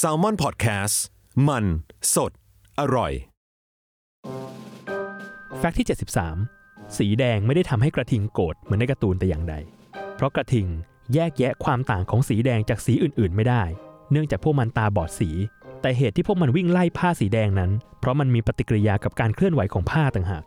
s a l ม o n PODCAST มัน สด อร่อย แฟกต์ที่ 73 สีแดงไม่ได้ทำให้กระทิงโกรธเหมือนในการ์ตูนแต่อย่างใด เพราะกระทิงแยกแยะความต่างของสีแดงจากสีอื่น ๆ ไม่ได้ เนื่องจากพวกมันตาบอดสี แต่เหตุที่พวกมันวิ่งไล่ผ้าสีแดงนั้น เพราะมันมีปฏิกิริยากับการเคลื่อนไหวของผ้าต่างหาก